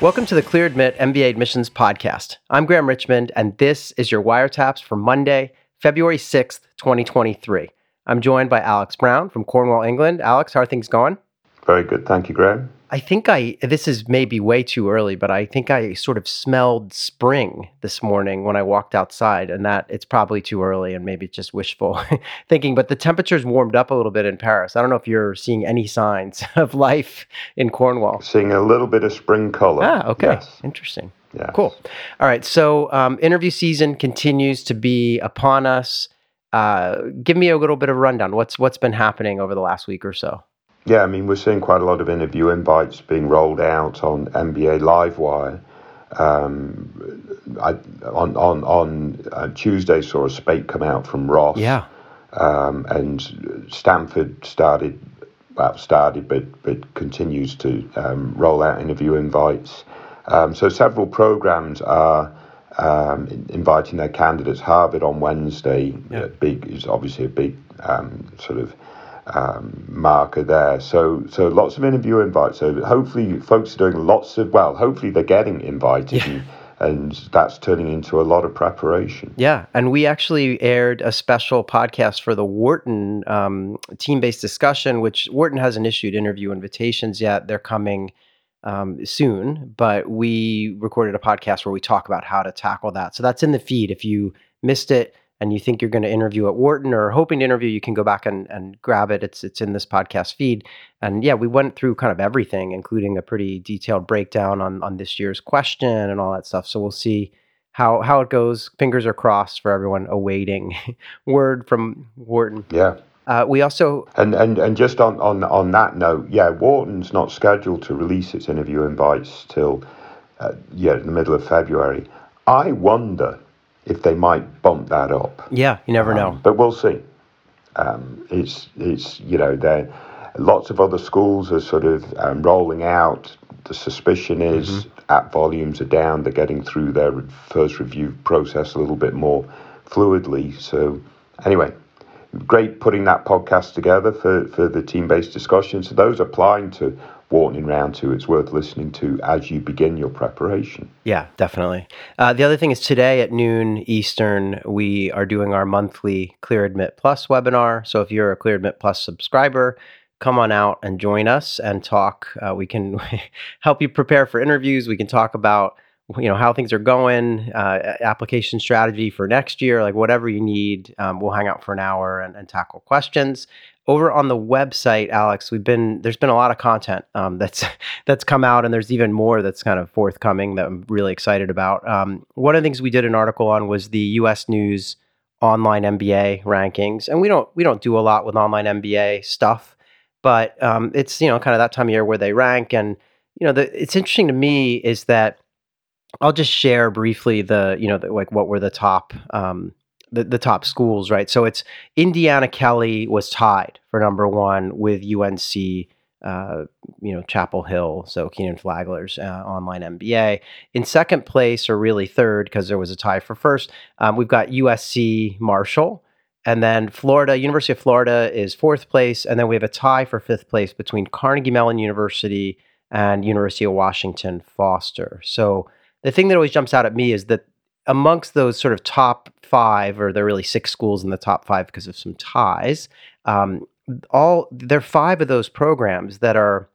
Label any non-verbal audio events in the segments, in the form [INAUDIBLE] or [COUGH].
Welcome to the Clear Admit MBA Admissions Podcast. I'm Graham Richmond, and this is your wiretaps for Monday, February 6th, 2023. I'm joined by Alex Brown from Cornwall, England. Alex, how are things going? Very good. Thank you, Graham. I think I, this is maybe way too early, but I think I sort of smelled spring this morning when I walked outside, and that it's probably too early and maybe it's just wishful [LAUGHS] thinking. But the temperature's warmed up a little bit in Paris. I don't know if you're seeing any signs [LAUGHS] of life in Cornwall. Seeing a little bit of spring color. Ah, okay. Yes. Interesting. Yeah. Cool. All right. So, um, interview season continues to be upon us. Uh, give me a little bit of rundown. What's what's been happening over the last week or so? Yeah, I mean, we're seeing quite a lot of interview invites being rolled out on MBA Livewire. Um, I, on on on uh, Tuesday, saw a spate come out from Ross. Yeah. Um, and Stanford started, well, started, but but continues to um, roll out interview invites. Um, so several programs are um, inviting their candidates. Harvard on Wednesday, Yeah. big is obviously a big um, sort of um, marker there. So so lots of interview invites. So hopefully folks are doing lots of well. Hopefully they're getting invited, and, and that's turning into a lot of preparation. Yeah, and we actually aired a special podcast for the Wharton um, team-based discussion, which Wharton hasn't issued interview invitations yet. They're coming um, soon, but we recorded a podcast where we talk about how to tackle that. So that's in the feed. If you missed it and you think you're going to interview at Wharton or hoping to interview, you can go back and, and grab it. It's it's in this podcast feed. And yeah, we went through kind of everything, including a pretty detailed breakdown on on this year's question and all that stuff. So we'll see how how it goes. Fingers are crossed for everyone awaiting [LAUGHS] word from Wharton. Yeah. Uh, we also And, and and just on, on on that note, yeah, Wharton's not scheduled to release its interview invites till uh, yeah the middle of February. I wonder if they might bump that up. yeah, you never know. Um, but we'll see. Um, it's it's you know there lots of other schools are sort of um, rolling out. The suspicion is Mm-hmm. app volumes are down. They're getting through their first review process a little bit more fluidly. So anyway, great putting that podcast together for, for the team based discussion. So those applying to Wharton in round two, it's worth listening to as you begin your preparation. Yeah, definitely. Uh, the other thing is today at noon Eastern, we are doing our monthly Clear Admit Plus webinar. So if you're a Clear Admit Plus subscriber, come on out and join us and talk. Uh, we can [LAUGHS] help you prepare for interviews. We can talk about you know how things are going, uh, application strategy for next year, like whatever you need. Um, we'll hang out for an hour and, and tackle questions. Over on the website, Alex, we've been there's been a lot of content um, that's [LAUGHS] that's come out, and there's even more that's kind of forthcoming that I'm really excited about. Um, one of the things we did an article on was the U.S. News online MBA rankings, and we don't we don't do a lot with online MBA stuff, but um, it's you know kind of that time of year where they rank, and you know the, it's interesting to me is that I'll just share briefly the you know the, like what were the top um, the, the top schools, right? So it's Indiana Kelley was tied for number one with UNC, uh, you know, Chapel Hill, so Kenan-Flagler's uh, online MBA. In second place, or really third, because there was a tie for first, um, we've got USC Marshall. And then Florida, University of Florida is fourth place. And then we have a tie for fifth place between Carnegie Mellon University and University of Washington Foster. So the thing that always jumps out at me is that amongst those sort of top five, or there are really six schools in the top five because of some ties, um, all there are five of those programs that are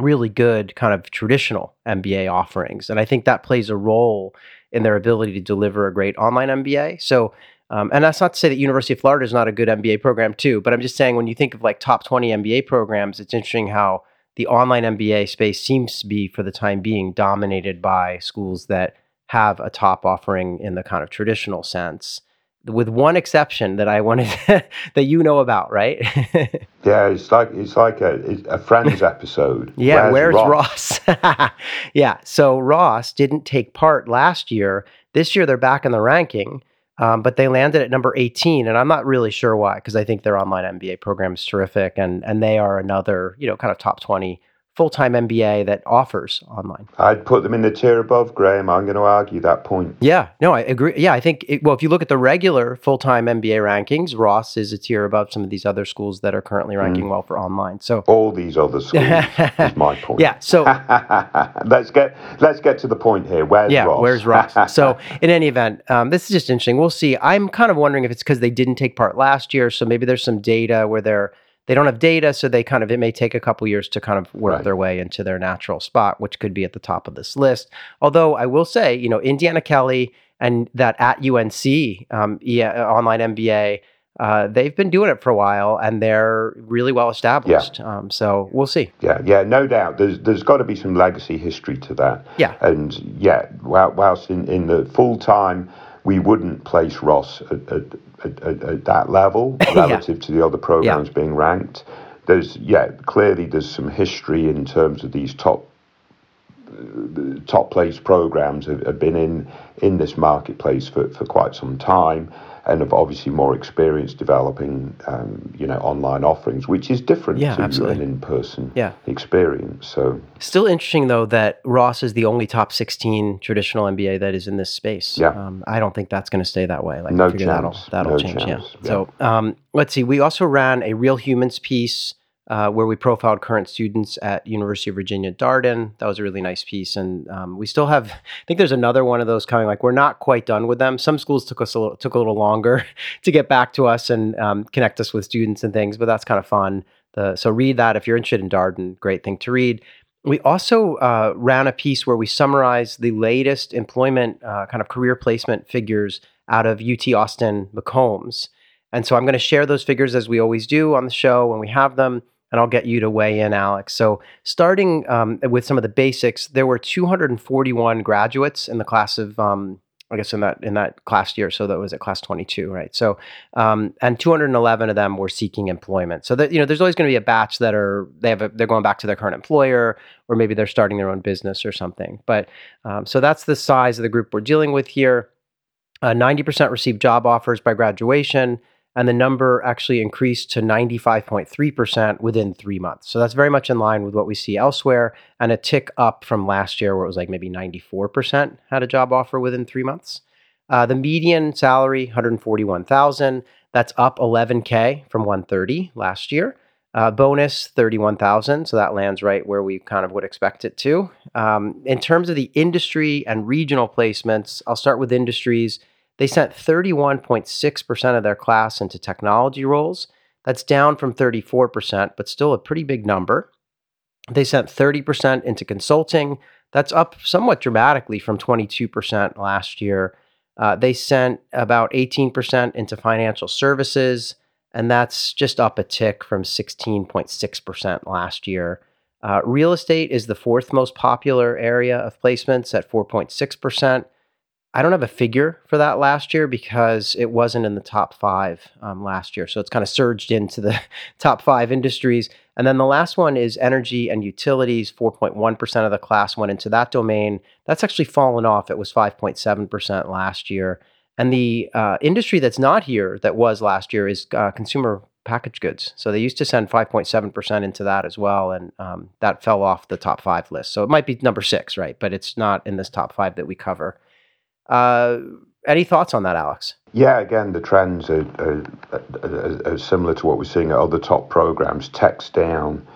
really good kind of traditional MBA offerings. And I think that plays a role in their ability to deliver a great online MBA. So um, and that's not to say that University of Florida is not a good MBA program too, but I'm just saying when you think of like top 20 MBA programs, it's interesting how the online MBA space seems to be, for the time being, dominated by schools that have a top offering in the kind of traditional sense, with one exception that I wanted [LAUGHS] that you know about, right? [LAUGHS] Yeah, it's like it's like a, it's a Friends episode. [LAUGHS] yeah, where's, Ross? yeah, so Ross didn't take part last year. This year they're back in the ranking, um, but they landed at number 18, and I'm not really sure why because I think their online MBA program is terrific, and and they are another you know kind of top 20 full time MBA that offers online. I'd put them in the tier above, Graham. I'm going to argue that point. Yeah, no, I agree. Yeah, I think, it, well, if you look at the regular full time MBA rankings, Ross is a tier above some of these other schools that are currently ranking mm. well for online. So all these other schools [LAUGHS] is my point. Yeah, so [LAUGHS] let's get let's get to the point here. Where's yeah, Ross? where's Ross? [LAUGHS] so in any event, um, this is just interesting. We'll see. I'm kind of wondering if it's because they didn't take part last year, so maybe there's some data where they're they don't have data, so they kind of it may take a couple years to kind of work right. their way into their natural spot, which could be at the top of this list. Although I will say, you know, Indiana Kelley and that at UNC um, yeah, online MBA. Uh, they've been doing it for a while and they're really well established. Yeah. Um, so we'll see. Yeah, yeah, no doubt. There's there's got to be some legacy history to that. Yeah, and yeah, whilst in, in the full time, we wouldn't place Ross at, at, at, at that level [COUGHS] relative yeah. to the other programs yeah. being ranked. There's yeah, clearly there's some history in terms of these top uh, top place programs have, have been in in this marketplace for, for quite some time and have obviously more experience developing, um, you know, online offerings, which is different yeah, to absolutely. an in-person yeah. experience. So, still interesting though that Ross is the only top 16 traditional MBA that is in this space. Yeah, um, I don't think that's going to stay that way. Like, no chance. That'll, that'll no change. Chance. Yeah. So, um, let's see. We also ran a real humans piece uh, where we profiled current students at University of Virginia Darden. That was a really nice piece, and um, we still have. I think there's another one of those coming. Like we're not quite done with them. Some schools took us a little, took a little longer [LAUGHS] to get back to us and um, connect us with students and things, but that's kind of fun. The, so read that if you're interested in Darden. Great thing to read. We also uh, ran a piece where we summarized the latest employment uh, kind of career placement figures out of UT Austin McCombs. And so I'm going to share those figures as we always do on the show when we have them and I'll get you to weigh in, Alex. So, starting um, with some of the basics, there were 241 graduates in the class of, um, I guess, in that in that class year. So that was at class 22, right? So, um, and 211 of them were seeking employment. So that you know, there's always going to be a batch that are they have a, they're going back to their current employer, or maybe they're starting their own business or something. But um, so that's the size of the group we're dealing with here. Uh, 90% received job offers by graduation and the number actually increased to 95.3% within three months. So that's very much in line with what we see elsewhere, and a tick up from last year where it was like maybe 94% had a job offer within three months. Uh, the median salary 141,000. That's up 11k from 130 last year. Uh, bonus 31,000, so that lands right where we kind of would expect it to. Um, in terms of the industry and regional placements, I'll start with industries. They sent 31.6% of their class into technology roles. That's down from 34%, but still a pretty big number. They sent 30% into consulting. That's up somewhat dramatically from 22% last year. Uh, they sent about 18% into financial services, and that's just up a tick from 16.6% last year. Uh, real estate is the fourth most popular area of placements at 4.6%. I don't have a figure for that last year because it wasn't in the top five um, last year. So it's kind of surged into the [LAUGHS] top five industries. And then the last one is energy and utilities. 4.1% of the class went into that domain. That's actually fallen off. It was 5.7% last year. And the uh, industry that's not here that was last year is uh, consumer packaged goods. So they used to send 5.7% into that as well. And um, that fell off the top five list. So it might be number six, right? But it's not in this top five that we cover. Uh, any thoughts on that, Alex? Yeah, again, the trends are, are, are, are, similar to what we're seeing at other top programs. Tech's down,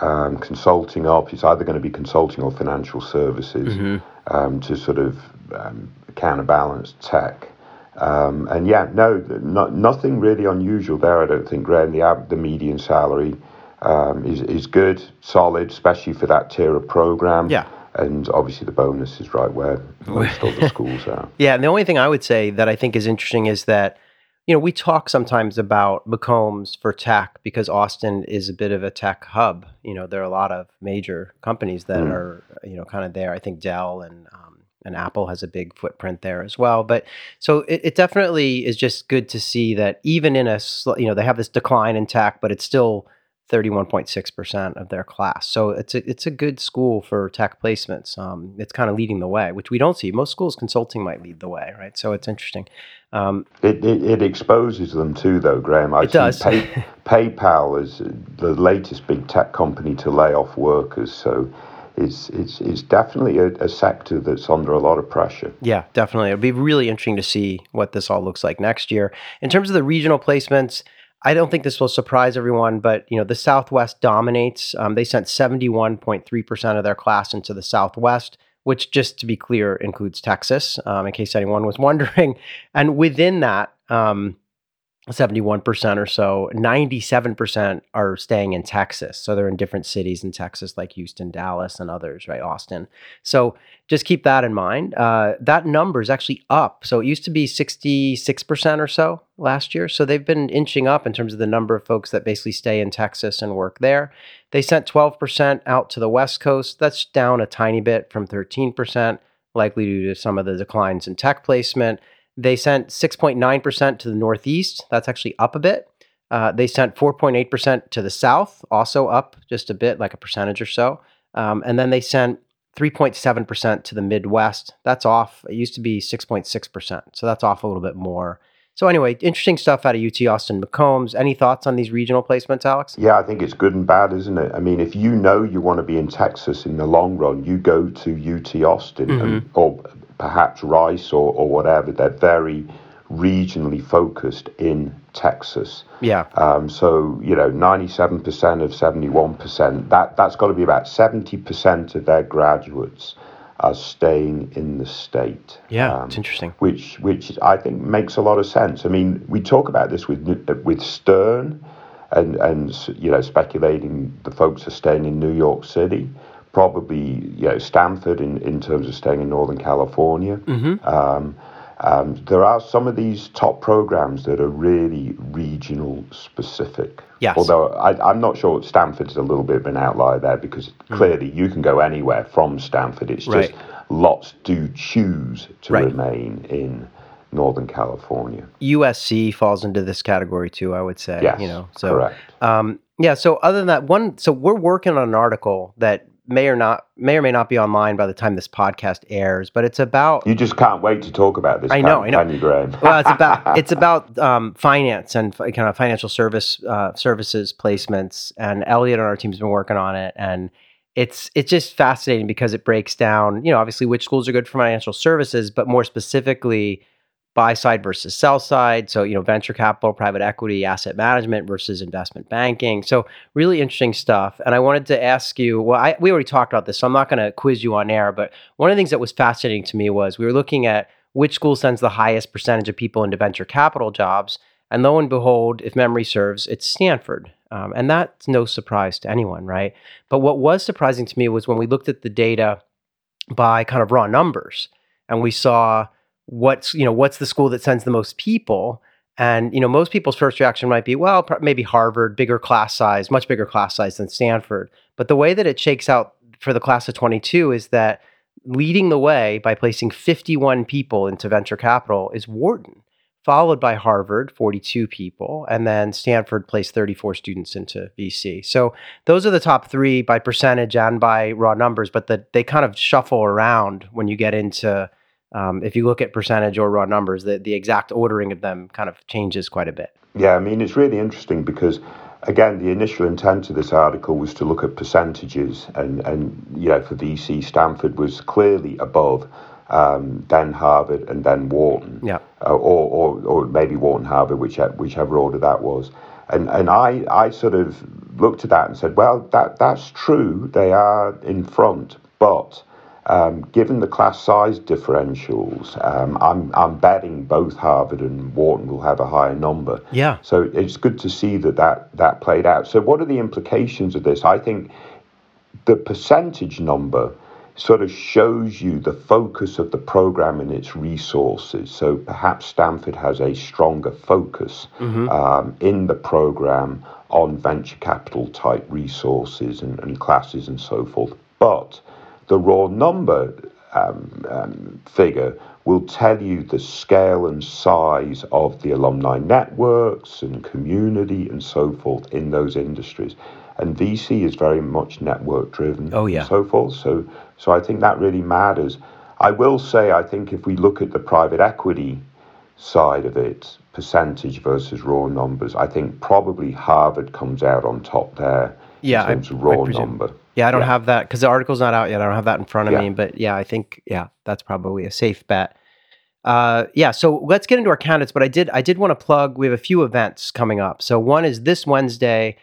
um, consulting up. It's either going to be consulting or financial services mm-hmm. um, to sort of um, counterbalance tech. Um, and yeah, no, no, nothing really unusual there. I don't think, Graham. The the median salary um, is is good, solid, especially for that tier of program. Yeah and obviously the bonus is right where most of the [LAUGHS] schools are. Yeah, and the only thing I would say that I think is interesting is that you know we talk sometimes about McCombs for tech because Austin is a bit of a tech hub. You know, there are a lot of major companies that mm. are you know kind of there. I think Dell and um, and Apple has a big footprint there as well. But so it, it definitely is just good to see that even in a you know they have this decline in tech, but it's still 31.6% of their class. So it's a, it's a good school for tech placements. Um, it's kind of leading the way, which we don't see. Most schools consulting might lead the way, right? So it's interesting. Um, it, it, it, exposes them too, though, Graham. I it does. Pay, [LAUGHS] PayPal is the latest big tech company to lay off workers. So it's it's it's definitely a, a, sector that's under a lot of pressure. Yeah, definitely. It'll be really interesting to see what this all looks like next year. In terms of the regional placements, I don't think this will surprise everyone, but you know the Southwest dominates. Um, they sent 71.3% of their class into the Southwest, which, just to be clear, includes Texas, um, in case anyone was [LAUGHS] wondering. And within that, um, 71% or so, 97% are staying in Texas. So they're in different cities in Texas, like Houston, Dallas, and others, right? Austin. So just keep that in mind. Uh, that number is actually up. So it used to be 66% or so last year. So they've been inching up in terms of the number of folks that basically stay in Texas and work there. They sent 12% out to the West Coast. That's down a tiny bit from 13%, likely due to some of the declines in tech placement. They sent 6.9% to the Northeast. That's actually up a bit. Uh, they sent 4.8% to the South, also up just a bit, like a percentage or so. Um, and then they sent 3.7% to the Midwest. That's off. It used to be 6.6%. So that's off a little bit more. So anyway, interesting stuff out of UT Austin McCombs. Any thoughts on these regional placements, Alex? Yeah, I think it's good and bad, isn't it? I mean, if you know you want to be in Texas in the long run, you go to UT Austin mm-hmm. and, or perhaps Rice or, or whatever. They're very regionally focused in Texas. Yeah. Um, so you know, ninety-seven percent of seventy-one percent. That that's got to be about seventy percent of their graduates are staying in the state. Yeah, um, it's interesting. Which which I think makes a lot of sense. I mean, we talk about this with with Stern, and and you know, speculating the folks are staying in New York City probably you know Stanford in, in terms of staying in Northern California. Mm-hmm. Um, um, there are some of these top programs that are really regional specific. Yes. Although I, am not sure Stanford's a little bit of an outlier there because mm. clearly you can go anywhere from Stanford. It's right. just lots do choose to right. remain in Northern California. USC falls into this category too, I would say. Yes, you know, so, correct. Um, yeah. So other than that, one. So we're working on an article that may or not may or may not be online by the time this podcast airs, but it's about. You just can't wait to talk about this. I know, I know. You, Graham? [LAUGHS] well, it's about [LAUGHS] it's about um, finance and kind of financial service uh, services placements, and Elliot on our team has been working on it, and it's it's just fascinating because it breaks down, you know, obviously which schools are good for financial services, but more specifically buy side versus sell side. So, you know, venture capital, private equity, asset management versus investment banking. So, really interesting stuff. And I wanted to ask you well, I, we already talked about this, so I'm not going to quiz you on air, but one of the things that was fascinating to me was we were looking at which school sends the highest percentage of people into venture capital jobs. And lo and behold, if memory serves, it's Stanford. Um, and that's no surprise to anyone, right? But what was surprising to me was when we looked at the data by kind of raw numbers and we saw what's you know what's the school that sends the most people? And you know most people's first reaction might be well maybe harvard bigger class size much bigger class size than stanford. But the way that it shakes out for the class of 22 is that leading the way by placing 51 people into venture capital is wharton followed by harvard 42 people and then stanford placed 34 students into vc so those are the top three by percentage and by raw numbers but the, they kind of shuffle around when you get into um, if you look at percentage or raw numbers, the, the exact ordering of them kind of changes quite a bit. Yeah, I mean, it's really interesting because, again, the initial intent of this article was to look at percentages, and, and you know, for VC, Stanford was clearly above. Um, then Harvard and then Wharton, yeah, uh, or, or or maybe Wharton Harvard, whichever whichever order that was, and and I I sort of looked at that and said, well, that that's true, they are in front, but um, given the class size differentials, um, I'm, I'm betting both Harvard and Wharton will have a higher number. Yeah. So it's good to see that, that that played out. So, what are the implications of this? I think the percentage number sort of shows you the focus of the program and its resources. So, perhaps Stanford has a stronger focus mm-hmm. um, in the program on venture capital type resources and, and classes and so forth. But the raw number um, um, figure will tell you the scale and size of the alumni networks and community and so forth in those industries. and VC is very much network driven. Oh, yeah. And so forth. So, so I think that really matters. I will say, I think if we look at the private equity side of it, percentage versus raw numbers, I think probably Harvard comes out on top there Yeah, in I- terms of raw number. Yeah, I don't Yeah. have that because the article's not out yet. I don't have that in front of Yeah. me, but yeah, I think yeah, that's probably a safe bet. Uh, yeah, so let's get into our candidates. But I did I did want to plug. We have a few events coming up. So one is this Wednesday.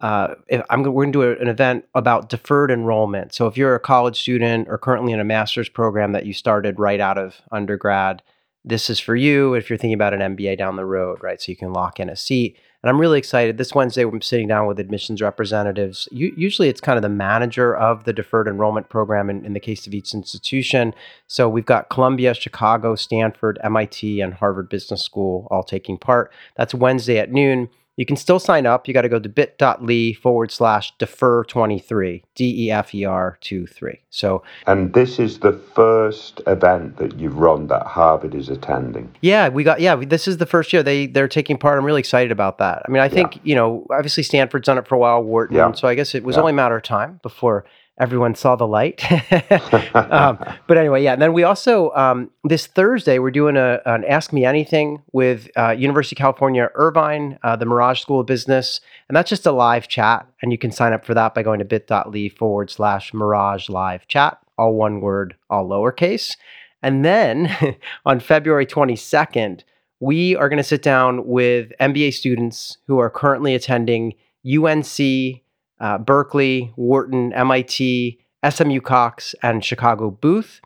Uh, if- I'm we're going to do an event about deferred enrollment. So if you're a college student or currently in a master's program that you started right out of undergrad, this is for you. If you're thinking about an MBA down the road, right? So you can lock in a seat. And I'm really excited. This Wednesday, I'm sitting down with admissions representatives. U- usually, it's kind of the manager of the deferred enrollment program in, in the case of each institution. So we've got Columbia, Chicago, Stanford, MIT, and Harvard Business School all taking part. That's Wednesday at noon. You can still sign up. You got to go to bit.ly forward slash defer 23, D E F E R 2 3. So, And this is the first event that you've run that Harvard is attending. Yeah, we got yeah. This is the first year they they're taking part. I'm really excited about that. I mean, I think you know, obviously Stanford's done it for a while, Wharton. Yeah. So I guess it was Yeah. only a matter of time before everyone saw the light. [LAUGHS] [LAUGHS] um, but anyway, yeah. And then we also um, this Thursday we're doing a an Ask Me Anything with uh, University of California Irvine, uh, the Merage School of Business, and that's just a live chat, and you can sign up for that by going to bit.ly forward slash Merage Live Chat, all one word, all lowercase. And then [LAUGHS] on February 22nd, we are going to sit down with MBA students who are currently attending UNC, uh, Berkeley, Wharton, MIT, SMU Cox, and Chicago Booth.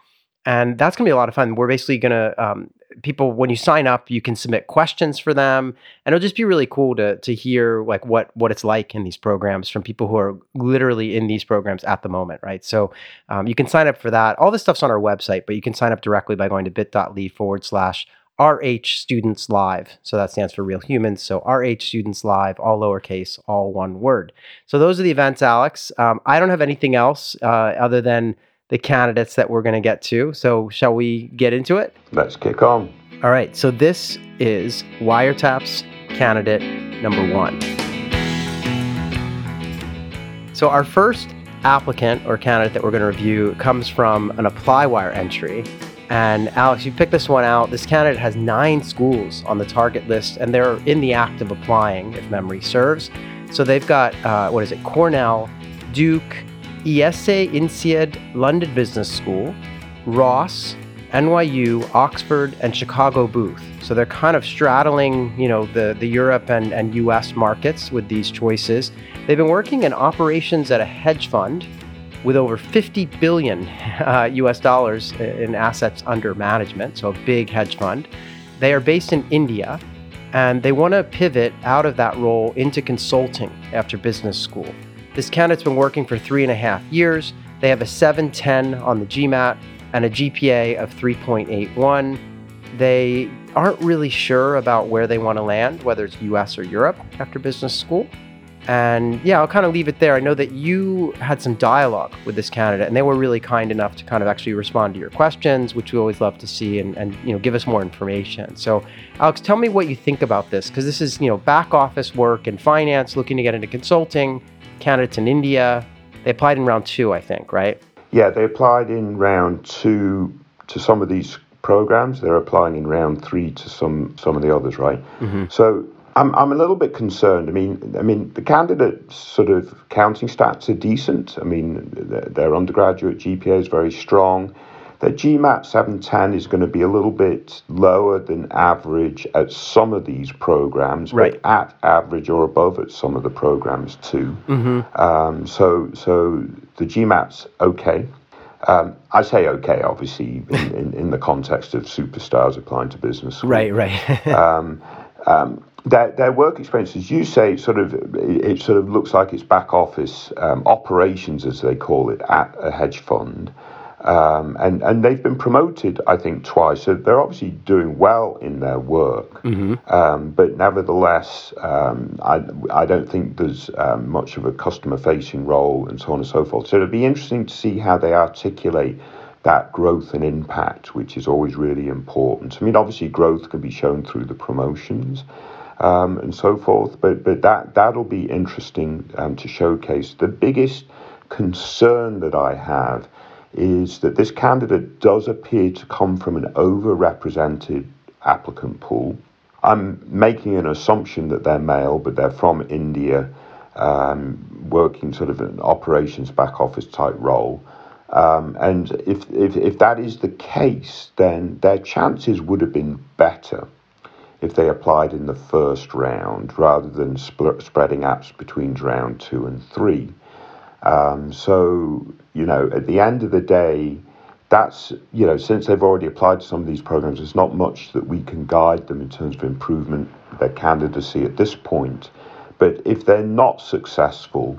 And that's going to be a lot of fun. We're basically going to, um, people, when you sign up, you can submit questions for them. And it'll just be really cool to, to hear like what, what it's like in these programs from people who are literally in these programs at the moment, right? So um, you can sign up for that. All this stuff's on our website, but you can sign up directly by going to bit.ly forward slash RH Students Live. So that stands for Real Humans. So RH Students Live, all lowercase, all one word. So those are the events, Alex. Um, I don't have anything else uh, other than the candidates that we're going to get to. So shall we get into it? Let's kick on. All right. So this is Wiretaps candidate number one. So our first applicant or candidate that we're going to review comes from an ApplyWire entry. And Alex, you picked this one out. This candidate has nine schools on the target list, and they're in the act of applying, if memory serves. So they've got, uh, what is it, Cornell, Duke, ESA INSEAD London Business School, Ross, NYU, Oxford, and Chicago Booth. So they're kind of straddling, you know, the, the Europe and, and US markets with these choices. They've been working in operations at a hedge fund with over 50 billion uh, US dollars in assets under management, so a big hedge fund. They are based in India and they want to pivot out of that role into consulting after business school. This candidate's been working for three and a half years. They have a 710 on the GMAT and a GPA of 3.81. They aren't really sure about where they want to land, whether it's US or Europe after business school. And yeah, I'll kind of leave it there. I know that you had some dialogue with this candidate, and they were really kind enough to kind of actually respond to your questions, which we always love to see, and, and you know give us more information. So, Alex, tell me what you think about this, because this is you know back office work and finance, looking to get into consulting. Candidates in India, they applied in round two, I think, right? Yeah, they applied in round two to some of these programs. They're applying in round three to some some of the others, right? Mm-hmm. So I'm I'm a little bit concerned. I mean, I mean the candidates' sort of counting stats are decent. I mean, their, their undergraduate GPA is very strong. Their GMAT 710 is going to be a little bit lower than average at some of these programs, Right. but at average or above at some of the programs too. Um, so, so the GMAT's okay. Um, I say okay, obviously, in, in, in the context of superstars applying to business school. Right, right. [LAUGHS] Their, their work experience, as you say, sort of it, it sort of looks like it's back office um, operations, as they call it, at a hedge fund. Um, and and they've been promoted, I think, twice. So they're obviously doing well in their work. Um, but nevertheless, um, I I don't think there's um, much of a customer-facing role and so on and so forth. So it'll be interesting to see how they articulate that growth and impact, which is always really important. I mean, obviously, growth can be shown through the promotions. Um, and so forth. But but that that'll be interesting um, to showcase. The biggest concern that I have is that this candidate does appear to come from an overrepresented applicant pool. I'm making an assumption that they're male, but they're from India, um, working sort of an operations back office type role. Um, and if, if, if that is the case, then their chances would have been better if they applied in the first round rather than sp- spreading apps between round two and three. Um, so, you know, at the end of the day, that's, you know, since they've already applied to some of these programs, there's not much that we can guide them in terms of improvement, their candidacy at this point. But if they're not successful,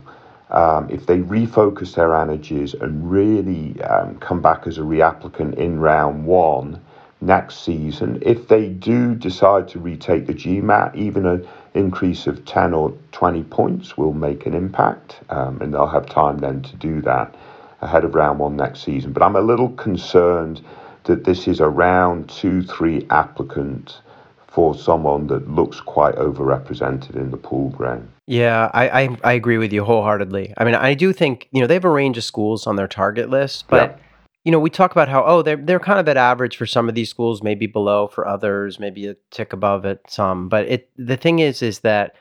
um, if they refocus their energies and really um, come back as a reapplicant in round one next season, if they do decide to retake the GMAT, even an increase of 10 or 20 points will make an impact, um, and they'll have time then to do that ahead of round one next season. But I'm a little concerned that this is a round two, three applicant for someone that looks quite overrepresented in the pool ground. Yeah, I, I, I agree with you wholeheartedly. I mean, I do think you know they have a range of schools on their target list, but yeah. You know we talk about how oh they're they're kind of at average for some of these schools, maybe below for others, maybe a tick above at some. But it the thing is is that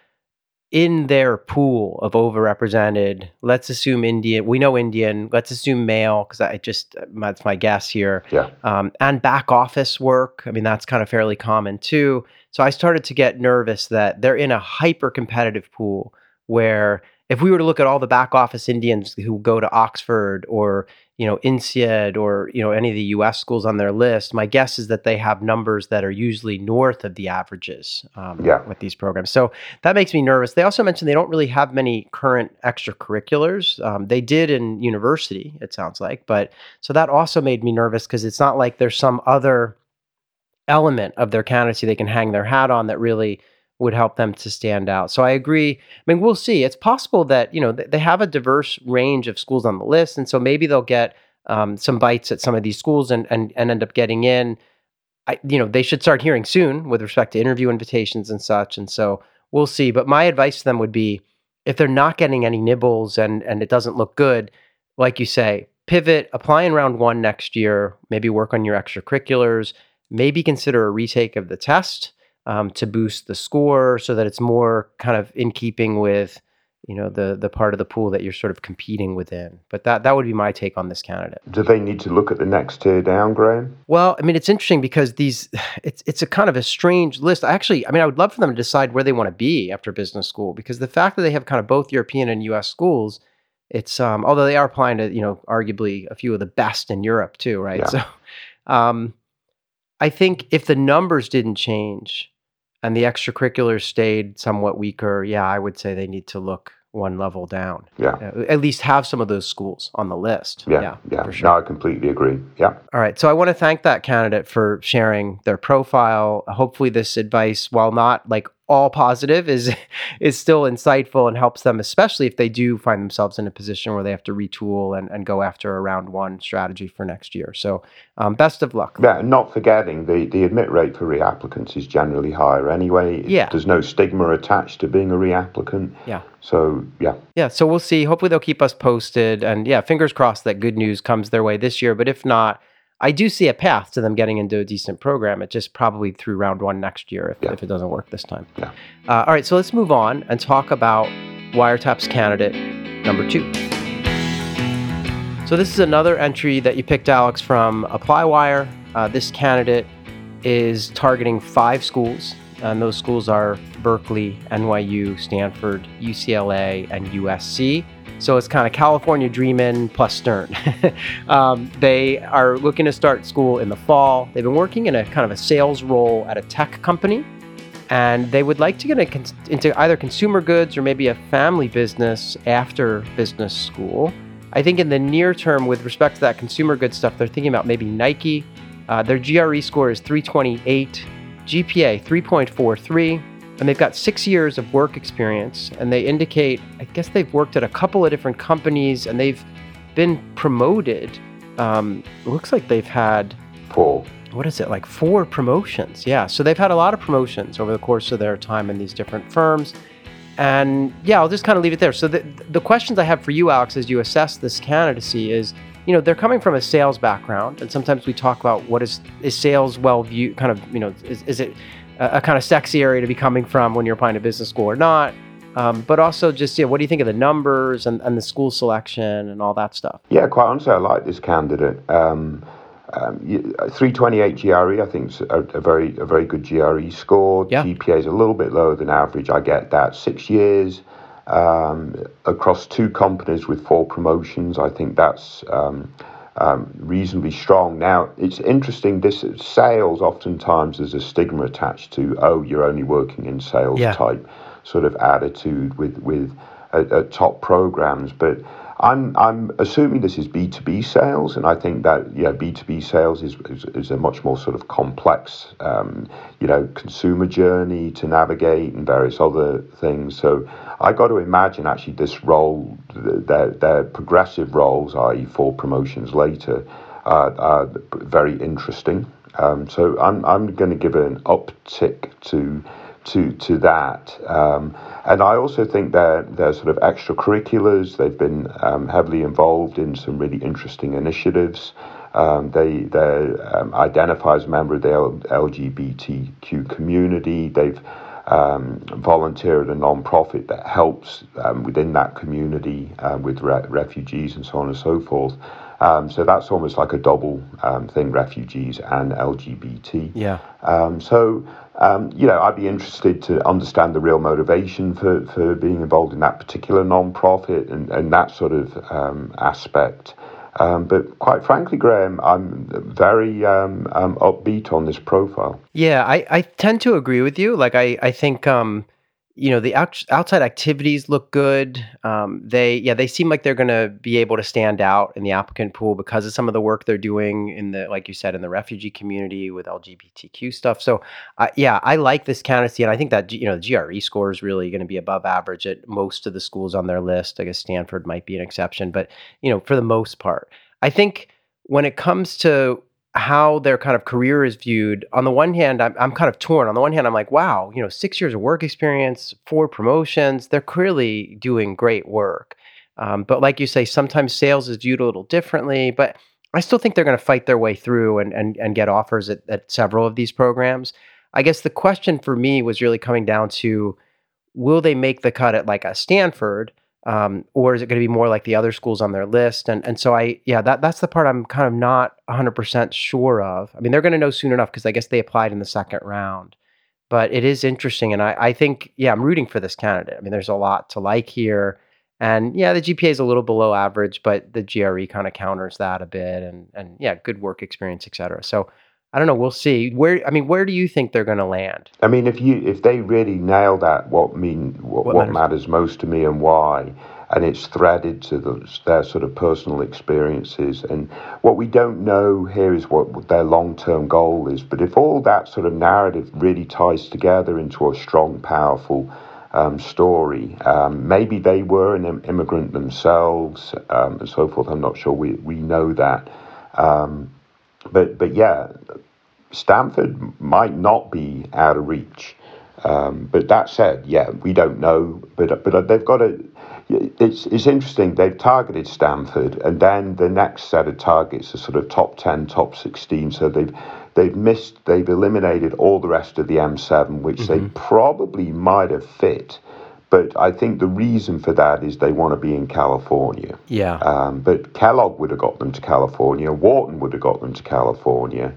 in their pool of overrepresented, let's assume Indian, we know Indian, let's assume male, because I just, that's my guess here. Yeah. Um, and back office work. I mean, that's kind of fairly common too. So I started to get nervous that they're in a hyper competitive pool where if we were to look at all the back office Indians who go to Oxford or you know INSEAD or you know any of the U.S. schools on their list, my guess is that they have numbers that are usually north of the averages um, yeah. with these programs. So that makes me nervous. They also mentioned they don't really have many current extracurriculars. Um, they did in university, it sounds like, but so that also made me nervous because it's not like there's some other element of their candidacy they can hang their hat on that really would help them to stand out. So I agree. I mean, we'll see. It's possible that you know they have a diverse range of schools on the list, and so maybe they'll get um, some bites at some of these schools and and, and end up getting in. I, you know, they should start hearing soon with respect to interview invitations and such. And so we'll see. But my advice to them would be, if they're not getting any nibbles and and it doesn't look good, like you say, pivot, apply in round one next year. Maybe work on your extracurriculars. Maybe consider a retake of the test um, to boost the score so that it's more kind of in keeping with you know the the part of the pool that you're sort of competing within. But that that would be my take on this candidate. Do they need to look at the next tier down, Graham? Well, I mean, it's interesting because these [SIGHS] it's it's a kind of a strange list. Actually, I mean, I would love for them to decide where they want to be after business school because the fact that they have kind of both European and U.S. schools, it's um, although they are applying to you know arguably a few of the best in Europe too, right? Yeah. So, um, I think if the numbers didn't change, and the extracurriculars stayed somewhat weaker, yeah, I would say they need to look one level down. Yeah. Uh, at least have some of those schools on the list. Yeah. Yeah. yeah. For sure. No, I completely agree. Yeah. All right. So I want to thank that candidate for sharing their profile. Hopefully, this advice, while not like all positive is [LAUGHS] is still insightful and helps them, especially if they do find themselves in a position where they have to retool and, and go after a round one strategy for next year. So um, best of luck. Yeah, not forgetting the, the admit rate for reapplicants is generally higher anyway. Yeah. There's no stigma attached to being a reapplicant. Yeah. So yeah. Yeah. So we'll see. Hopefully they'll keep us posted. And yeah, fingers crossed that good news comes their way this year. But if not, I do see a path to them getting into a decent program. It just probably through round one next year if, yeah. if it doesn't work this time. Yeah. Uh, all right, so let's move on and talk about Wiretap's candidate number two. So this is another entry that you picked, Alex, from ApplyWire. Uh, this candidate is targeting five schools, and those schools are Berkeley, NYU, Stanford, UCLA, and USC. So it's kind of California Dreamin' plus Stern. [LAUGHS] um, they are looking to start school in the fall. They've been working in a kind of a sales role at a tech company, and they would like to get into either consumer goods or maybe a family business after business school. I think in the near term, with respect to that consumer goods stuff, they're thinking about maybe Nike. Uh, their GRE score is 328, GPA 3.43 and they've got six years of work experience and they indicate i guess they've worked at a couple of different companies and they've been promoted um, looks like they've had four what is it like four promotions? Yeah, so they've had a lot of promotions over the course of their time in these different firms. And yeah, I'll just kind of leave it there. So the the questions I have for you, Alex, as you assess this candidacy is, you know, they're coming from a sales background, and sometimes we talk about what is is sales well viewed, kind of, you know, is, is it a, a kind of sexy area to be coming from when you're applying to business school or not? Um, but also just yeah, what do you think of the numbers and, and the school selection and all that stuff? Yeah, quite honestly, I like this candidate. Um, um, 328 GRE, I think, is a, a, very a very good GRE score. Yeah. GPA is a little bit lower than average. I get that. Six years um, across two companies with four promotions. I think that's um, reasonably strong. Now, it's interesting. This sales oftentimes there's a stigma attached to. Oh, you're only working in sales yeah. type sort of attitude with with uh, top programs, but I'm I'm assuming this is B two B sales, and I think that yeah B two B sales is, is, is a much more sort of complex um, you know consumer journey to navigate and various other things. So I got to imagine actually this role, their their progressive roles, i.e. four promotions later, uh, are very interesting. Um, so I'm I'm going to give an uptick to to to that. Um, and I also think they're, they're sort of extracurriculars. They've been um, heavily involved in some really interesting initiatives. Um, they they um, identify as a member of the LGBTQ community. They've um, at a non-profit that helps um, within that community uh, with re- refugees and so on and so forth. Um, so that's almost like a double um, thing: refugees and LGBT. Yeah. Um, so um, you know, I'd be interested to understand the real motivation for, for being involved in that particular non-profit and, and that sort of um, aspect. Um, but quite frankly, Graham, I'm very um, um, upbeat on this profile. Yeah, I, I tend to agree with you. Like, I, I think um, you know the out- outside activities look good. Um, they yeah they seem like they're going to be able to stand out in the applicant pool because of some of the work they're doing in the like you said in the refugee community with LGBTQ stuff. So uh, yeah, I like this candidacy, and I think that you know the GRE score is really going to be above average at most of the schools on their list. I guess Stanford might be an exception, but you know for the most part, I think when it comes to how their kind of career is viewed. On the one hand, I'm, I'm kind of torn. On the one hand, I'm like, wow, you know, six years of work experience, four promotions, they're clearly doing great work. Um, but like you say, sometimes sales is viewed a little differently. But I still think they're going to fight their way through and, and, and get offers at, at several of these programs. I guess the question for me was really coming down to will they make the cut at like a Stanford? Um, or is it going to be more like the other schools on their list? And and so I yeah that that's the part I'm kind of not 100 percent sure of. I mean they're going to know soon enough because I guess they applied in the second round. But it is interesting, and I I think yeah I'm rooting for this candidate. I mean there's a lot to like here, and yeah the GPA is a little below average, but the GRE kind of counters that a bit, and and yeah good work experience, etc. So I don't know. We'll see. Where I mean, where do you think they're going to land? I mean, if you if they really nail that, what mean what, what, matters? matters? most to me and why, and it's threaded to the, their sort of personal experiences, and what we don't know here is what their long term goal is. But if all that sort of narrative really ties together into a strong, powerful um, story, um, maybe they were an immigrant themselves, um, and so forth. I'm not sure. We we know that. Um, but but yeah, Stanford might not be out of reach. Um, but that said, yeah, we don't know. But but they've got a. It's it's interesting. They've targeted Stanford, and then the next set of targets are sort of top ten, top sixteen. So they've they've missed. They've eliminated all the rest of the M7, which mm-hmm. they probably might have fit. But I think the reason for that is they want to be in California. Yeah. Um, but Kellogg would have got them to California. Wharton would have got them to California.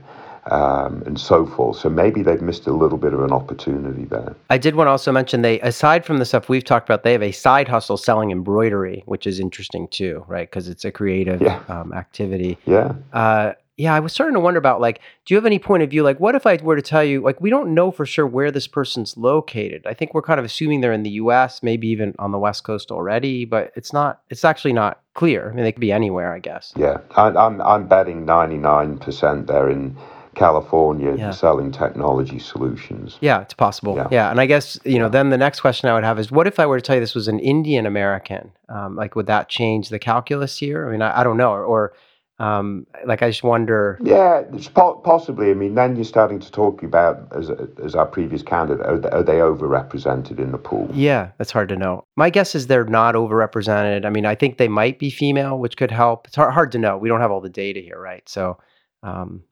Um, and so forth. So maybe they've missed a little bit of an opportunity there. I did want to also mention they, aside from the stuff we've talked about, they have a side hustle selling embroidery, which is interesting too, right? Because it's a creative yeah. um, activity. Yeah. Uh, yeah, I was starting to wonder about like, do you have any point of view? Like, what if I were to tell you, like, we don't know for sure where this person's located. I think we're kind of assuming they're in the U.S., maybe even on the West Coast already, but it's not. It's actually not clear. I mean, they could be anywhere, I guess. Yeah, I, am I'm, I'm betting ninety nine percent they're in California yeah. selling technology solutions. Yeah, it's possible. Yeah. yeah. and I guess you know then the next question I would have is, what if I were to tell you this was an Indian American? Um, like, would that change the calculus here? I mean, I, I don't know, or, or Um, like I just wonder. Yeah, it's po- possibly. I mean, then you're starting to talk about as as our previous candidate. Are they, are they overrepresented in the pool? Yeah, that's hard to know. My guess is they're not overrepresented. I mean, I think they might be female, which could help. It's hard, hard to know. We don't have all the data here, right? So, um,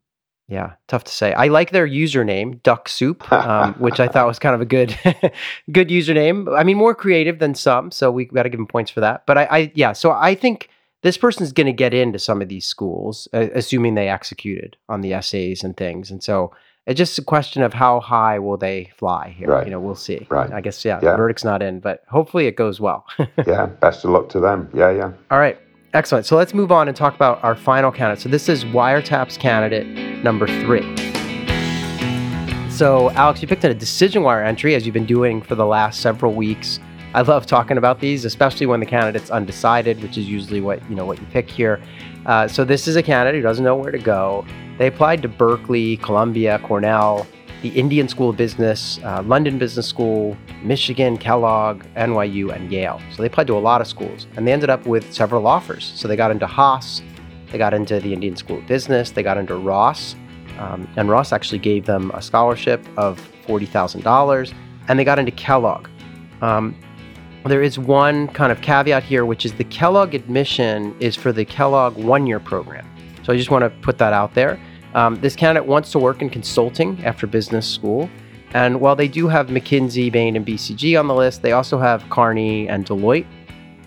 yeah, tough to say. I like their username, Duck Soup, um, [LAUGHS] which I thought was kind of a good, [LAUGHS] good username. I mean, more creative than some, so we got to give them points for that. But I, I yeah, so I think this person's going to get into some of these schools, uh, assuming they executed on the essays and things. And so it's just a question of how high will they fly here. Right. You know, we'll see. Right. I guess yeah, Yeah. the verdict's not in, but hopefully it goes well. [LAUGHS] yeah, best of luck to them. Yeah, yeah. All right. Excellent. So let's move on and talk about our final candidate. So this is Wiretaps candidate number three. So Alex, you picked a decision wire entry as you've been doing for the last several weeks. I love talking about these, especially when the candidate's undecided, which is usually what you know what you pick here. Uh, so this is a candidate who doesn't know where to go. They applied to Berkeley, Columbia, Cornell, the Indian School of Business, uh, London Business School, Michigan, Kellogg, NYU, and Yale. So they applied to a lot of schools, and they ended up with several offers. So they got into Haas, they got into the Indian School of Business, they got into Ross, um, and Ross actually gave them a scholarship of forty thousand dollars, and they got into Kellogg. Um, there is one kind of caveat here, which is the Kellogg admission is for the Kellogg one year program. So I just want to put that out there. Um, this candidate wants to work in consulting after business school. And while they do have McKinsey, Bain, and BCG on the list, they also have Kearney and Deloitte.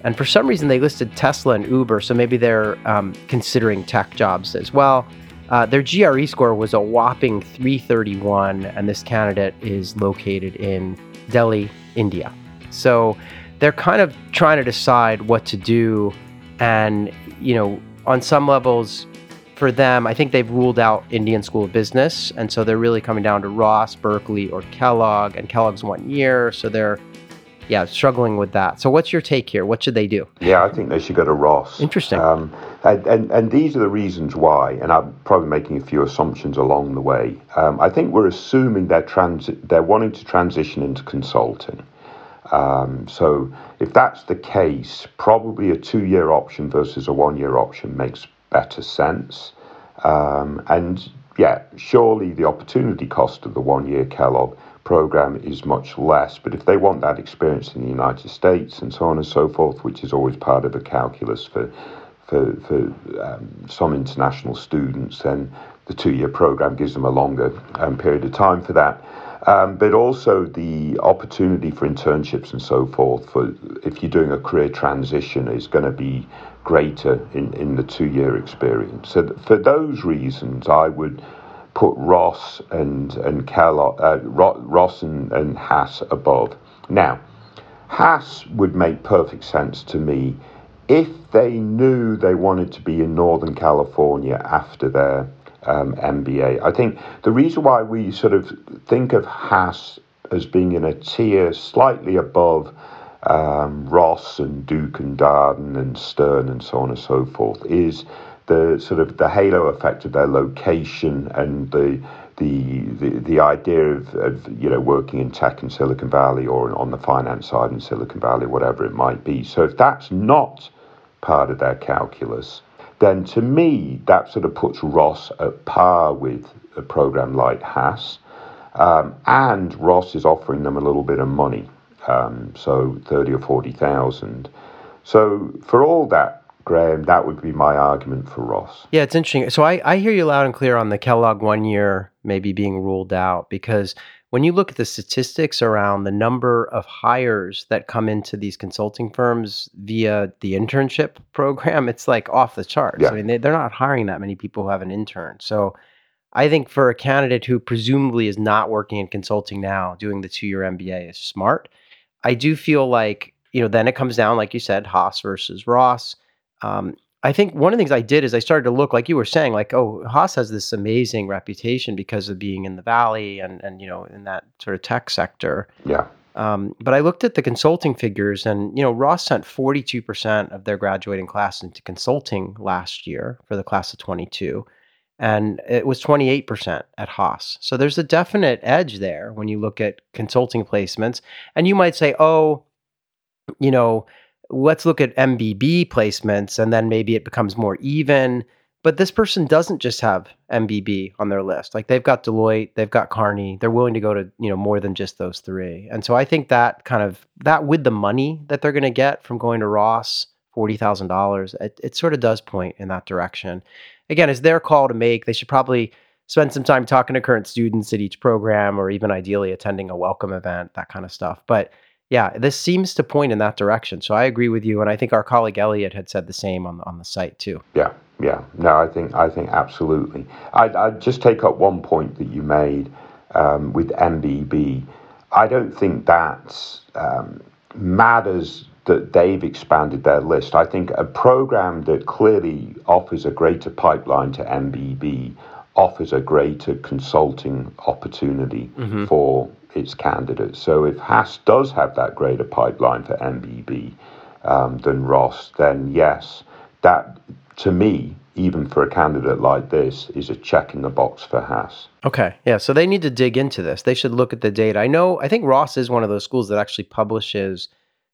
And for some reason, they listed Tesla and Uber, so maybe they're um, considering tech jobs as well. Uh, their GRE score was a whopping 331, and this candidate is located in Delhi, India. So they're kind of trying to decide what to do. And, you know, on some levels, for them, I think they've ruled out Indian School of Business. And so they're really coming down to Ross, Berkeley, or Kellogg. And Kellogg's one year. So they're, yeah, struggling with that. So what's your take here? What should they do? Yeah, I think they should go to Ross. Interesting. Um, and, and, and these are the reasons why, and I'm probably making a few assumptions along the way. Um, I think we're assuming they're, transi- they're wanting to transition into consulting. Um, so if that's the case, probably a two-year option versus a one-year option makes better sense. Um, and yeah, surely the opportunity cost of the one-year Kellogg program is much less. But if they want that experience in the United States and so on and so forth, which is always part of the calculus for for, for um, some international students, then the two-year program gives them a longer um, period of time for that. Um, but also the opportunity for internships and so forth for if you're doing a career transition is going to be greater in, in the two-year experience. So th- for those reasons, I would put Ross and and Kellogg, uh, Ross and, and Haas above. Now, Haas would make perfect sense to me if they knew they wanted to be in Northern California after their um, MBA. I think the reason why we sort of think of Haas as being in a tier slightly above um, Ross and Duke and Darden and Stern and so on and so forth is the sort of the halo effect of their location and the the the, the idea of, of you know working in tech in Silicon Valley or on the finance side in Silicon Valley, whatever it might be. So if that's not part of their calculus, then to me that sort of puts Ross at par with a program like Haas, um, and Ross is offering them a little bit of money, um, so thirty or forty thousand. So for all that, Graham, that would be my argument for Ross. Yeah, it's interesting. So I, I hear you loud and clear on the Kellogg one year maybe being ruled out because when you look at the statistics around the number of hires that come into these consulting firms via the internship [LAUGHS] program, it's like off the charts. Yeah. I mean, they, they're not hiring that many people who have an intern. So I think for a candidate who presumably is not working in consulting now, doing the two year MBA is smart. I do feel like, you know, then it comes down, like you said, Haas versus Ross. Um, I think one of the things I did is I started to look, like you were saying, like, oh, Haas has this amazing reputation because of being in the valley and and you know in that sort of tech sector. Yeah. Um, but I looked at the consulting figures, and you know, Ross sent 42% of their graduating class into consulting last year for the class of 22, and it was 28% at Haas. So there's a definite edge there when you look at consulting placements. And you might say, oh, you know, let's look at MBB placements, and then maybe it becomes more even. But this person doesn't just have MBB on their list. Like they've got Deloitte, they've got Kearney. They're willing to go to you know more than just those three. And so I think that kind of that with the money that they're going to get from going to Ross, forty thousand dollars, it, it sort of does point in that direction. Again, it's their call to make. They should probably spend some time talking to current students at each program, or even ideally attending a welcome event, that kind of stuff. But yeah, this seems to point in that direction. So I agree with you, and I think our colleague Elliot had said the same on on the site too. Yeah, yeah. No, I think I think absolutely. I I just take up one point that you made um, with MBB. I don't think that um, matters that they've expanded their list. I think a program that clearly offers a greater pipeline to MBB offers a greater consulting opportunity mm-hmm. for its candidates. So if Haas does have that greater pipeline for MBB um, than Ross, then yes, that to me, even for a candidate like this, is a check in the box for Haas. Okay, yeah. So they need to dig into this. They should look at the data. I know. I think Ross is one of those schools that actually publishes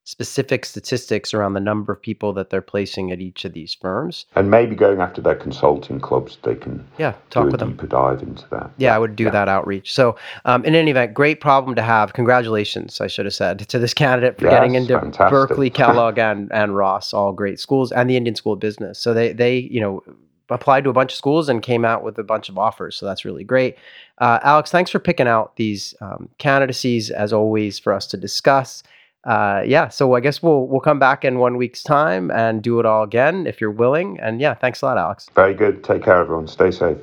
specific statistics around the number of people that they're placing at each of these firms. And maybe going after their consulting clubs, they can yeah talk do with a them. deeper dive into that. Yeah, I would do yeah. that outreach. So, um, in any event, great problem to have. Congratulations, I should have said to this candidate for yes, getting into fantastic. Berkeley, [LAUGHS] Kellogg, and and Ross, all great schools, and the Indian School of Business. So they they you know applied to a bunch of schools and came out with a bunch of offers. So that's really great. Uh, Alex, thanks for picking out these um, candidacies as always for us to discuss uh, yeah, so I guess we'll we'll come back in one week's time and do it all again if you're willing. And yeah, thanks a lot, Alex. Very good. Take care, everyone. Stay safe.